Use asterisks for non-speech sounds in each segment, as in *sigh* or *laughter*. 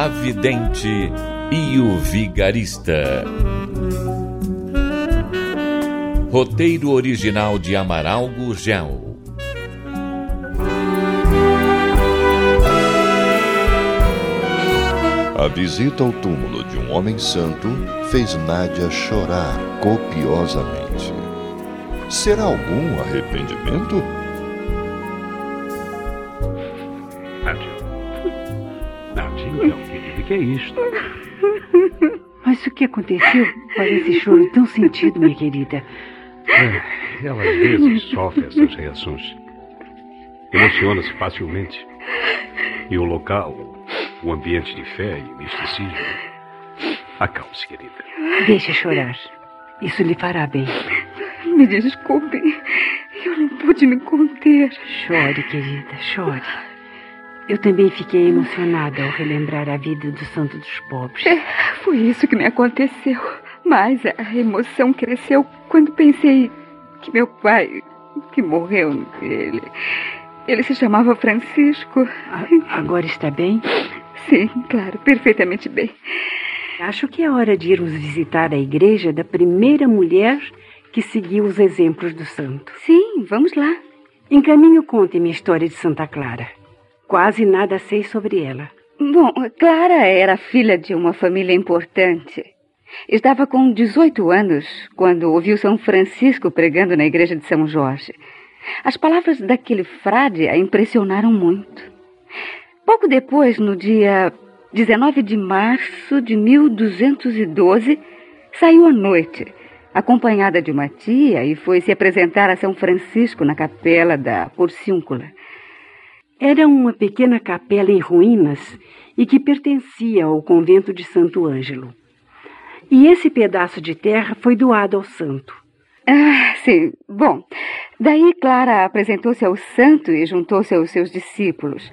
A Vidente e o Vigarista. Roteiro original de Amaral Gurgel. A visita ao túmulo de um homem santo fez Nádia chorar copiosamente. Será algum arrependimento? Que é isto? *laughs* Mas o que aconteceu? Parece choro tão sentido, minha querida. É, ela às vezes sofre essas reações. Emociona-se facilmente. E o local, o ambiente de fé e misticismo. Acalme-se, querida. Deixe chorar. Isso lhe fará bem. Me desculpe. Eu não pude me conter. Chore, querida, chore. Eu também fiquei emocionada ao relembrar a vida do Santo dos Pobres. É, foi isso que me aconteceu. Mas a emoção cresceu quando pensei que meu pai, que morreu, ele, ele se chamava Francisco. A, agora está bem? Sim, claro, perfeitamente bem. Acho que é hora de irmos visitar a igreja da primeira mulher que seguiu os exemplos do santo. Sim, vamos lá. Em caminho, conte-me a história de Santa Clara. Quase nada sei sobre ela. Bom, Clara era filha de uma família importante. Estava com 18 anos quando ouviu São Francisco pregando na igreja de São Jorge. As palavras daquele frade a impressionaram muito. Pouco depois, no dia 19 de março de 1212, saiu à noite, acompanhada de uma tia, e foi se apresentar a São Francisco na capela da Porciúncula. Era uma pequena capela em ruínas e que pertencia ao convento de Santo Ângelo. E esse pedaço de terra foi doado ao santo. Ah, sim. Bom, daí Clara apresentou-se ao santo e juntou-se aos seus discípulos.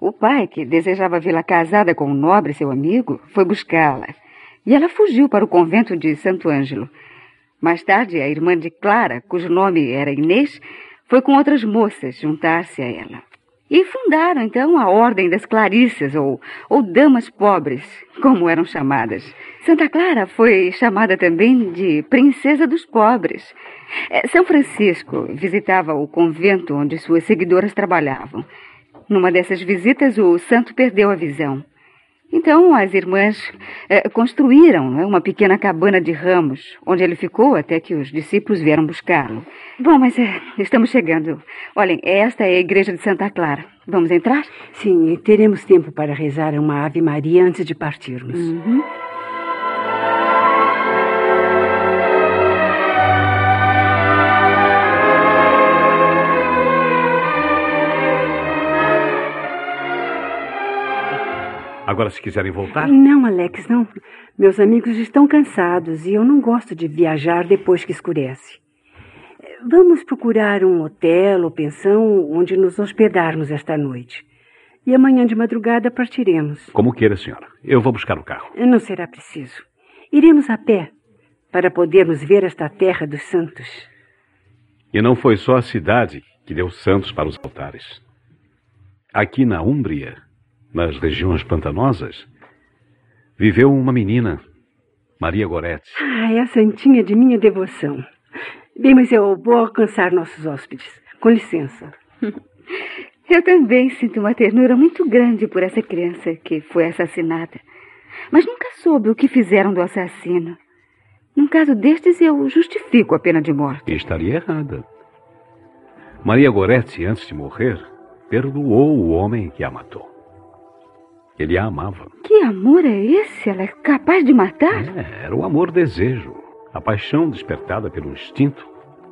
O pai, que desejava vê-la casada com um nobre seu amigo, foi buscá-la. E ela fugiu para o convento de Santo Ângelo. Mais tarde, a irmã de Clara, cujo nome era Inês, foi com outras moças juntar-se a ela. E fundaram, então, a Ordem das Clarícias, ou, ou Damas Pobres, como eram chamadas. Santa Clara foi chamada também de Princesa dos Pobres. São Francisco visitava o convento onde suas seguidoras trabalhavam. Numa dessas visitas, o santo perdeu a visão. Então, as irmãs eh, construíram né, uma pequena cabana de ramos, onde ele ficou até que os discípulos vieram buscá-lo. Bom, mas eh, estamos chegando. Olhem, esta é a igreja de Santa Clara. Vamos entrar? Sim, teremos tempo para rezar uma Ave Maria antes de partirmos. Uhum. Agora, se quiserem voltar. Não, Alex, não. Meus amigos estão cansados e eu não gosto de viajar depois que escurece. Vamos procurar um hotel ou pensão onde nos hospedarmos esta noite. E amanhã de madrugada partiremos. Como queira, senhora. Eu vou buscar o carro. Não será preciso. Iremos a pé para podermos ver esta terra dos santos. E não foi só a cidade que deu santos para os altares. Aqui na Úmbria, nas regiões pantanosas, viveu uma menina, Maria Goretti. Ah, é a santinha de minha devoção. Bem, mas eu vou alcançar nossos hóspedes. Com licença. *laughs* Eu também sinto uma ternura muito grande por essa criança que foi assassinada. Mas nunca soube o que fizeram do assassino. Num caso destes, eu justifico a pena de morte. Estaria errada. Maria Goretti, antes de morrer, perdoou o homem que a matou. Ele a amava. Que amor é esse? Ela é capaz de matar? É, era o amor-desejo. A paixão despertada pelo instinto,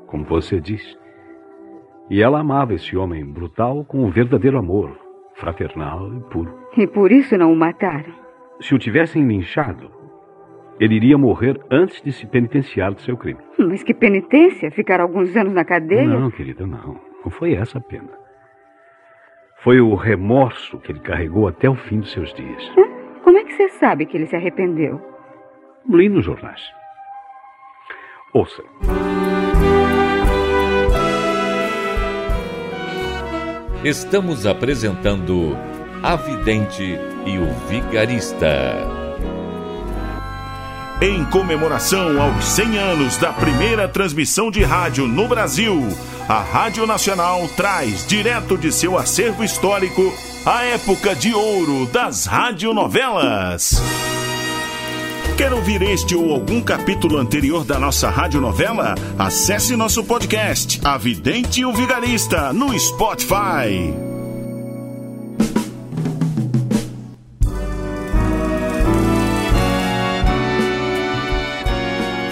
como você diz. E ela amava esse homem brutal com um verdadeiro amor, fraternal e puro. E por isso não o mataram. Se o tivessem linchado, ele iria morrer antes de se penitenciar do seu crime. Mas que penitência? Ficar alguns anos na cadeia? Não, querida, não. Não foi essa a pena. Foi o remorso que ele carregou até o fim dos seus dias. Como é que você sabe que ele se arrependeu? Li nos jornais. Ouça. Estamos apresentando A Vidente e o Vigarista. Em comemoração aos 100 anos da primeira transmissão de rádio no Brasil, a Rádio Nacional traz direto de seu acervo histórico a época de ouro das radionovelas. Quer ouvir este ou algum capítulo anterior da nossa radionovela? Acesse nosso podcast, A Vidente e o Vigarista, no Spotify.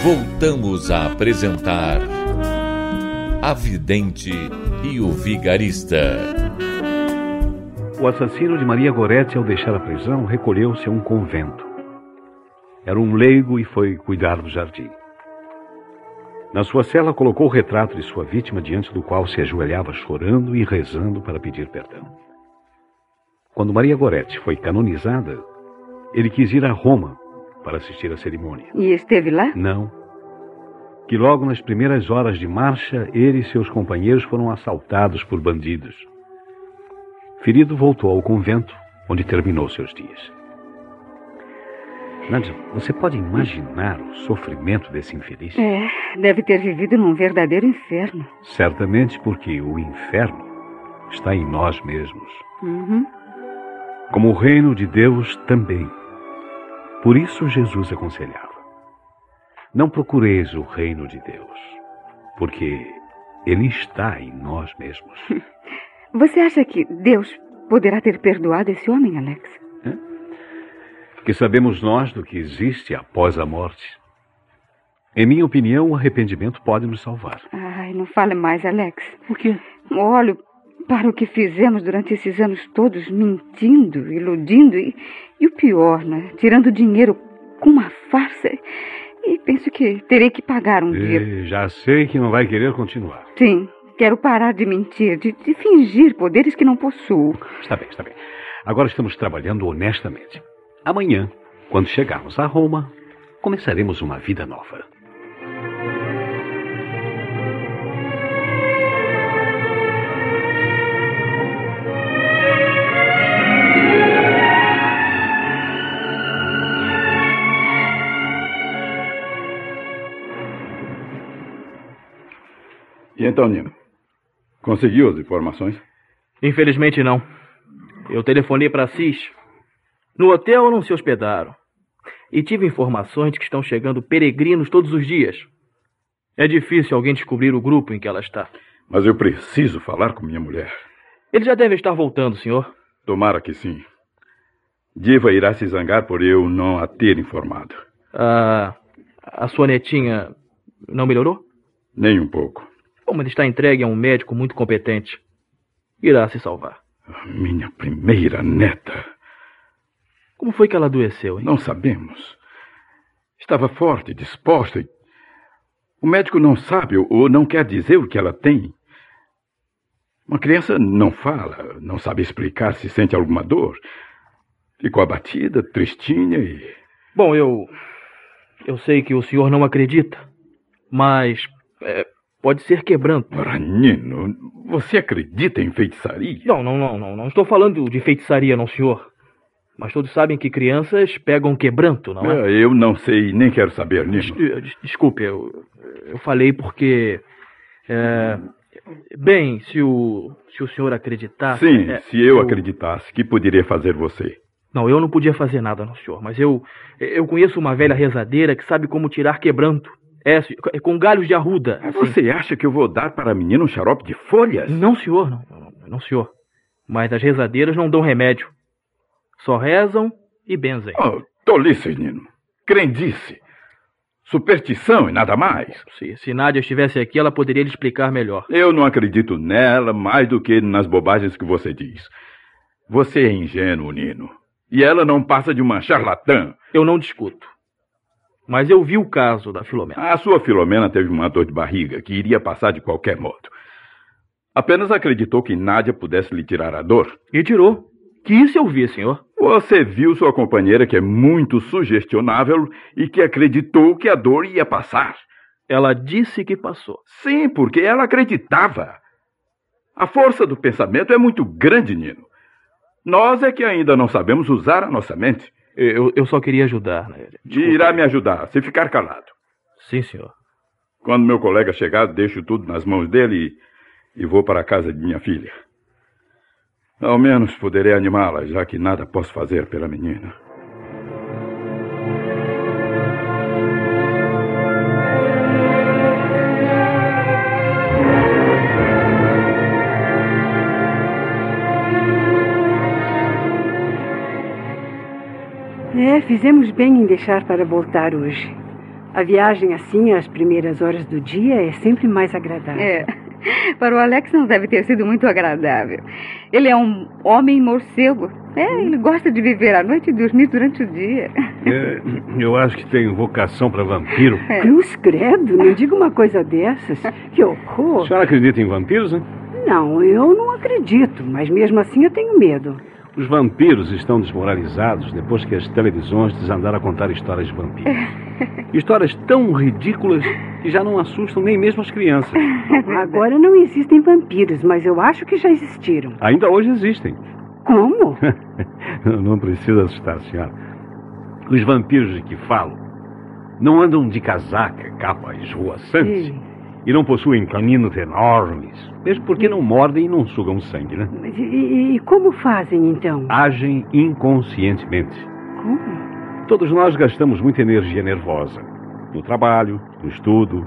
Voltamos a apresentar A Vidente e o Vigarista. O assassino de Maria Goretti, ao deixar a prisão, recolheu-se a um convento. Era um leigo e foi cuidar do jardim. Na sua cela, colocou o retrato de sua vítima, diante do qual se ajoelhava chorando e rezando para pedir perdão. Quando Maria Goretti foi canonizada, ele quis ir a Roma para assistir à cerimônia. E esteve lá? Não. Que logo nas primeiras horas de marcha, ele e seus companheiros foram assaltados por bandidos. Ferido, voltou ao convento, onde terminou seus dias. Nádia, você pode imaginar o sofrimento desse infeliz? É, deve ter vivido num verdadeiro inferno. Certamente porque o inferno está em nós mesmos. Uhum. Como o reino de Deus também. Por isso Jesus aconselhava: Não procureis o reino de Deus, porque ele está em nós mesmos. *laughs* Você acha que Deus poderá ter perdoado esse homem, Alex? Que sabemos nós do que existe após a morte? Em minha opinião, o arrependimento pode nos salvar. Ai, não fale mais, Alex. Por quê? Olho para o que fizemos durante esses anos todos, mentindo, iludindo e, e o pior, né? Tirando dinheiro com uma farsa. E penso que terei que pagar um dia. E já sei que não vai querer continuar. Sim, quero parar de mentir, de, de fingir poderes que não possuo. Está bem, está bem. Agora estamos trabalhando honestamente. Amanhã, quando chegarmos a Roma, começaremos uma vida nova. E então, Nino? Conseguiu as informações? Infelizmente não. Eu telefonei para Cis. No hotel não se hospedaram. E tive informações de que estão chegando peregrinos todos os dias. É difícil alguém descobrir o grupo em que ela está. Mas eu preciso falar com minha mulher. Ele já deve estar voltando, senhor. Tomara que sim. Diva irá se zangar por eu não a ter informado. Ah, a sua netinha não melhorou? Nem um pouco. Como ele está entregue a um médico muito competente, irá se salvar. Minha primeira neta. Como foi que ela adoeceu, hein? Não sabemos. Estava forte, disposta. E... O médico não sabe ou não quer dizer o que ela tem. Uma criança não fala, não sabe explicar se sente alguma dor. Ficou abatida, tristinha e. Bom, eu. Eu sei que o senhor não acredita, mas. É, pode ser quebranto. Ranino, você acredita em feitiçaria? Não, não, não, não. Não estou falando de feitiçaria, não, senhor. Mas todos sabem que crianças pegam quebranto, não é? Eu não sei, nem quero saber, Nino. Des desculpe, eu, eu falei porque. É, bem, se o, se o senhor acreditasse. Sim, é, se eu, eu acreditasse, que poderia fazer você? Não, eu não podia fazer nada, não, senhor. Mas eu, eu conheço uma velha rezadeira que sabe como tirar quebranto. É, com galhos de arruda. Assim. Você acha que eu vou dar para a menina um xarope de folhas? Não, senhor, não, não, não, senhor. Mas as rezadeiras não dão remédio. Só rezam e benzem. Oh, tolice, Nino. Crendice. Superstição e nada mais. Se, se Nádia estivesse aqui, ela poderia lhe explicar melhor. Eu não acredito nela mais do que nas bobagens que você diz. Você é ingênuo, Nino. E ela não passa de uma charlatã. Eu não discuto. Mas eu vi o caso da Filomena. A sua Filomena teve uma dor de barriga que iria passar de qualquer modo. Apenas acreditou que Nádia pudesse lhe tirar a dor. E tirou. Que isso eu vi, senhor. Você viu sua companheira que é muito sugestionável e que acreditou que a dor ia passar. Ela disse que passou. Sim, porque ela acreditava. A força do pensamento é muito grande, Nino. Nós é que ainda não sabemos usar a nossa mente. Eu, eu só queria ajudar, né? Desculpa. Irá me ajudar, se ficar calado. Sim, senhor. Quando meu colega chegar, deixo tudo nas mãos dele e, e vou para a casa de minha filha. Ao menos poderei animá-la, já que nada posso fazer pela menina. Fizemos bem em deixar para voltar hoje. A viagem assim, às primeiras horas do dia, é sempre mais agradável. É. *laughs* Para o Alex não deve ter sido muito agradável. Ele é um homem morcego. É, ele gosta de viver à noite e dormir durante o dia. *laughs* É, eu acho que tem vocação para vampiro. É. Cruz credo, não diga uma coisa dessas. Que horror. A senhora acredita em vampiros, hein? Não, eu não acredito, mas mesmo assim eu tenho medo. Os vampiros estão desmoralizados depois que as televisões desandaram a contar histórias de vampiros. *laughs* histórias tão ridículas que já não assustam nem mesmo as crianças. *laughs* Agora não existem vampiros, mas eu acho que já existiram. Ainda hoje existem. Como? *laughs* não precisa assustar, senhora. Os vampiros de que falo não andam de casaca, capa esvoaçante. Sim e não possuem caninos enormes, mesmo porque não mordem e não sugam sangue, né? Mas e, e como fazem então? Agem inconscientemente. Como? Todos nós gastamos muita energia nervosa. No trabalho, no estudo,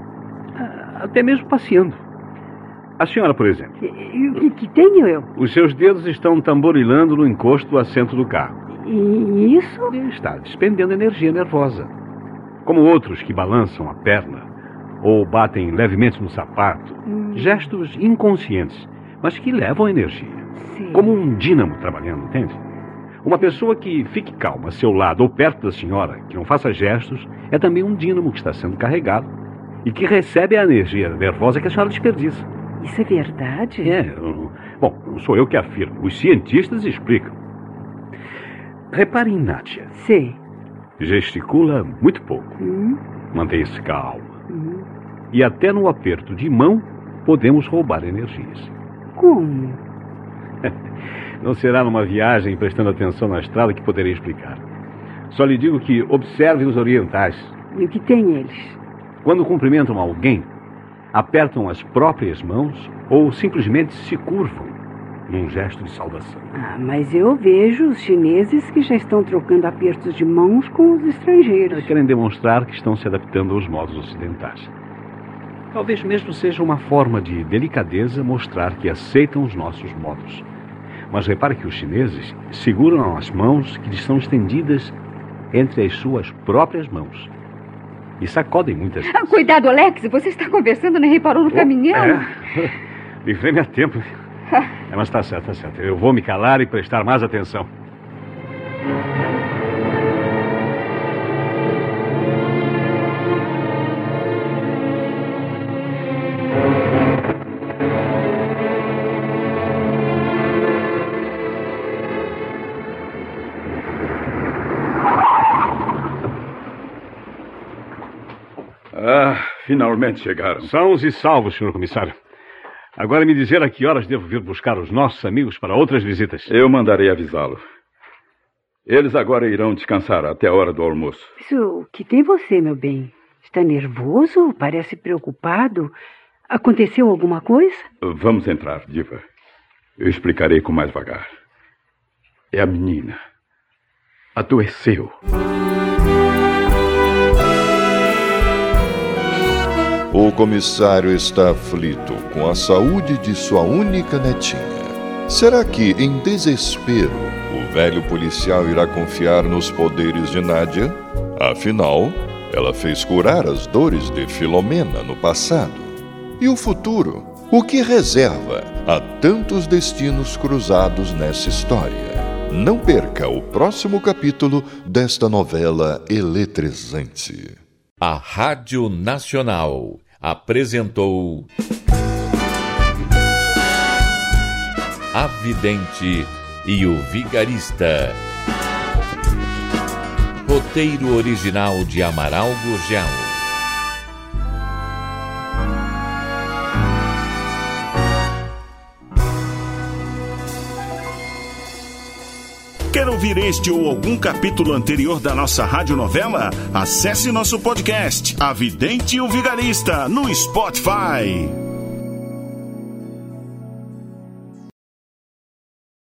até mesmo passeando. A senhora, por exemplo. E o que, que tenho eu? Os seus dedos estão tamborilando no encosto do assento do carro. E isso? Está despendendo energia nervosa. Como outros que balançam a perna ou batem levemente no sapato. Hum. Gestos inconscientes, mas que levam energia. Sim. Como um dínamo trabalhando, entende? Uma pessoa que fique calma a seu lado ou perto da senhora, que não faça gestos, é também um dínamo que está sendo carregado e que recebe a energia nervosa que a senhora desperdiça. Isso é verdade? É. Bom, não sou eu que afirmo. Os cientistas explicam. Repare em Nátia. Sim. Gesticula muito pouco. Hum. Mantenha-se calma e até no aperto de mão podemos roubar energias. Como? *laughs* Não será numa viagem prestando atenção na estrada que poderei explicar. Só lhe digo que observe os orientais. E o que tem eles? Quando cumprimentam alguém, apertam as próprias mãos ou simplesmente se curvam num gesto de saudação. Ah, mas eu vejo os chineses que já estão trocando apertos de mãos com os estrangeiros. Querem demonstrar que estão se adaptando aos modos ocidentais. Talvez mesmo seja uma forma de delicadeza mostrar que aceitam os nossos modos. Mas repare que os chineses seguram as mãos que lhes são estendidas entre as suas próprias mãos. E sacodem muitas vezes. Ah, cuidado, Alex, você está conversando, nem reparou no oh, caminhão. É. *laughs* Livrei-me a tempo. *laughs* É, mas está certo, está certo. Eu vou me calar e prestar mais atenção. Finalmente chegaram. Sãos e salvos, senhor comissário. Agora me dizer a que horas devo vir buscar os nossos amigos para outras visitas. Eu mandarei avisá-lo. Eles agora irão descansar até a hora do almoço. Isso, o que tem você, meu bem? Está nervoso? Parece preocupado? Aconteceu alguma coisa? Vamos entrar, Diva. Eu explicarei com mais vagar. É a menina. Adoeceu. Comissário está aflito com a saúde de sua única netinha. Será que, em desespero, o velho policial irá confiar nos poderes de Nádia? Afinal, ela fez curar as dores de Filomena no passado. E o futuro? O que reserva a tantos destinos cruzados nessa história? Não perca o próximo capítulo desta novela eletrizante. A Rádio Nacional apresentou. A Vidente e o Vigarista. Roteiro original de Amaral Gurgel. Ouvir este ou algum capítulo anterior da nossa radionovela? Acesse nosso podcast, A Vidente e o Vigarista, no Spotify.